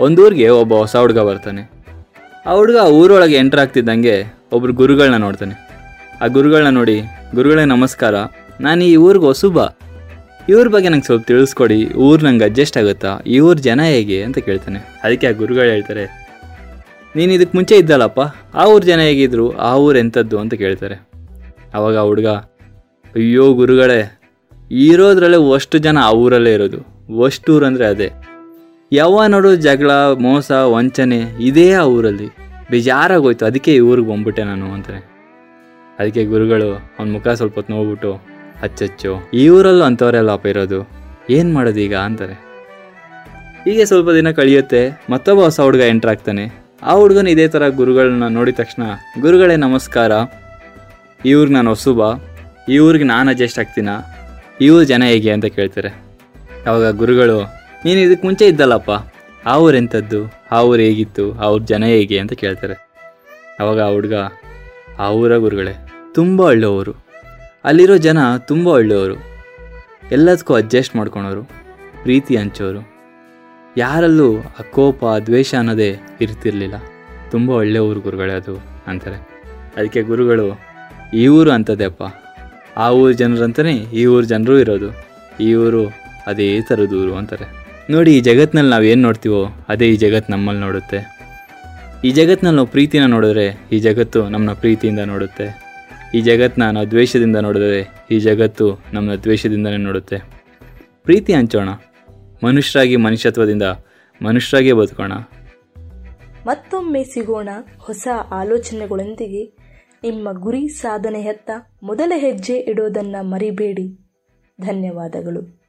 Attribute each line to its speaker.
Speaker 1: ಒಂದೂರಿಗೆ ಒಬ್ಬ ಹೊಸ ಹುಡುಗ ಬರ್ತಾನೆ. ಆ ಹುಡುಗ ಊರೊಳಗೆ ಎಂಟ್ರ್ ಆಗ್ತಿದ್ದಂಗೆ ಒಬ್ರು ಗುರುಗಳನ್ನ ನೋಡ್ತಾನೆ. ಆ ಗುರುಗಳನ್ನ ನೋಡಿ, ಗುರುಗಳೇ ನಮಸ್ಕಾರ, ನಾನು ಈ ಊರಿಗೆ ಹೊಸುಬ. ಇವ್ರ ಬಗ್ಗೆ ನಂಗೆ ಸ್ವಲ್ಪ ತಿಳಿಸ್ಕೊಡಿ ಊರು ನಂಗೆ ಅಡ್ಜಸ್ಟ್ ಆಗುತ್ತಾ, ಈ ಊರು ಜನ ಹೇಗೆ? ಅಂತ ಕೇಳ್ತಾನೆ. ಅದಕ್ಕೆ ಆ ಗುರುಗಳು ಹೇಳ್ತಾರೆ, ನೀನು ಇದಕ್ಕೆ ಮುಂಚೆ ಇದ್ದಲ್ಲಪ್ಪ, ಆ ಊರು ಜನ ಹೇಗಿದ್ರು, ಆ ಊರು ಎಂಥದ್ದು? ಅಂತ ಕೇಳ್ತಾರೆ. ಅವಾಗ ಆ ಹುಡುಗ, ಅಯ್ಯೋ ಗುರುಗಳೇ ಇರೋದ್ರಲ್ಲೇ ಅಷ್ಟು ಜನ ಆ ಊರಲ್ಲೇ ಇರೋದು. ಅಷ್ಟು ಊರು ಅಂದರೆ ಅದೇ. ಯಾವ ನೋಡು ಜಗಳ, ಮೋಸ, ವಂಚನೆ ಇದೇ ಆ ಊರಲ್ಲಿ. ಬೇಜಾರಾಗೋಯ್ತು. ಅದಕ್ಕೆ ಈ ಊರಿಗೆ ಬಂದ್ಬಿಟ್ಟೆ ನಾನು ಅಂತಾನೆ ಅದಕ್ಕೆ ಗುರುಗಳು ಅವ್ನ ಮುಖ ಸ್ವಲ್ಪ ಹೊತ್ತು ನೋಡ್ಬಿಟ್ಟು ಹಚ್ಚಚ್ಚು ಈ ಊರಲ್ಲೂ ಅಂಥವರೆಲ್ಲಪ್ಪ ಇರೋದು. ಏನು ಮಾಡೋದು ಈಗ? ಅಂತಾರೆ. ಹೀಗೆ ಸ್ವಲ್ಪ ದಿನ ಕಳೆಯುತ್ತೆ. ಮತ್ತೊಬ್ಬ ಹೊಸ ಹುಡುಗ ಎಂಟ್ರ್ ಆಗ್ತಾನೆ. ಆ ಹುಡುಗನ ಇದೇ ಥರ ಗುರುಗಳನ್ನ ನೋಡಿದ ತಕ್ಷಣ, ಗುರುಗಳೇ, ನಮಸ್ಕಾರ. ಈ ಊರಿಗೆ ನಾನು ಹೊಸುಬ ಈ ಊರಿಗೆ ನಾನು ಅಡ್ಜಸ್ಟ್ ಆಗ್ತೀನ? ಈ ಊರು ಜನ ಹೇಗೆ? ಅಂತ ಕೇಳ್ತಾರೆ. ಅವಾಗ ಗುರುಗಳು ನೀನು ಇದಕ್ಕೆ ಮುಂಚೆ ಇದ್ದಲ್ಲಪ್ಪ. ಆ ಊರೆಂಥದ್ದು ಆ ಊರು ಹೇಗಿತ್ತು? ಆ ಊರ ಜನ ಹೇಗೆ ಅಂತ ಕೇಳ್ತಾರೆ. ಅವಾಗ ಆ ಹುಡುಗ, ಆ ಊರ ಗುರುಗಳೇ, ತುಂಬ ಒಳ್ಳೆಯವರು. ಅಲ್ಲಿರೋ ಜನ ತುಂಬ ಒಳ್ಳೆಯವರು. ಎಲ್ಲದಕ್ಕೂ ಅಡ್ಜಸ್ಟ್ ಮಾಡ್ಕೊಳೋರು, ಪ್ರೀತಿ ಹಂಚೋರು. ಯಾರಲ್ಲೂ ಆ ಕೋಪ, ದ್ವೇಷ ಅನ್ನೋದೇ ಇರ್ತಿರ್ಲಿಲ್ಲ. ತುಂಬ ಒಳ್ಳೆಯ ಊರು ಗುರುಗಳೇ ಅದು ಅಂತಾರೆ. ಅದಕ್ಕೆ ಗುರುಗಳು, ಈ ಊರು ಅಂಥದ್ದೆಪ್ಪ. ಆ ಊರು ಜನರಂತಲೇ ಈ ಊರು ಜನರು ಇರೋದು. ಈ ಊರು ಅದೇ ಥರದ ಊರು ಅಂತಾರೆ. ನೋಡಿ, ಈ ಜಗತ್ತಿನಲ್ಲಿ ನಾವು ಏನು ನೋಡ್ತೀವೋ, ಅದೇ ಈ ಜಗತ್ತು ನಮ್ಮಲ್ಲಿ ನೋಡುತ್ತೆ. ಈ ಜಗತ್ತಿನಲ್ಲಿ ನಾವು ಪ್ರೀತಿನ ನೋಡಿದ್ರೆ, ಈ ಜಗತ್ತು ನಮ್ಮನ್ನ ಪ್ರೀತಿಯಿಂದ ನೋಡುತ್ತೆ. ಈ ಜಗತ್ತನ್ನ ನಾವು ದ್ವೇಷದಿಂದ ನೋಡಿದ್ರೆ, ಈ ಜಗತ್ತು ನಮ್ಮನ್ನ ದ್ವೇಷದಿಂದಲೇ ನೋಡುತ್ತೆ. ಪ್ರೀತಿ ಹಂಚೋಣ. ಮನುಷ್ಯರಾಗಿ ಮನುಷ್ಯತ್ವದಿಂದ ಮನುಷ್ಯರಾಗಿ ಬದುಕೋಣ.
Speaker 2: ಮತ್ತೊಮ್ಮೆ ಸಿಗೋಣ ಹೊಸ ಆಲೋಚನೆಗಳೊಂದಿಗೆ. ನಿಮ್ಮ ಗುರಿ ಸಾಧನೆಯತ್ತ ಮೊದಲ ಹೆಜ್ಜೆ ಇಡೋದನ್ನು ಮರಿಬೇಡಿ. ಧನ್ಯವಾದಗಳು.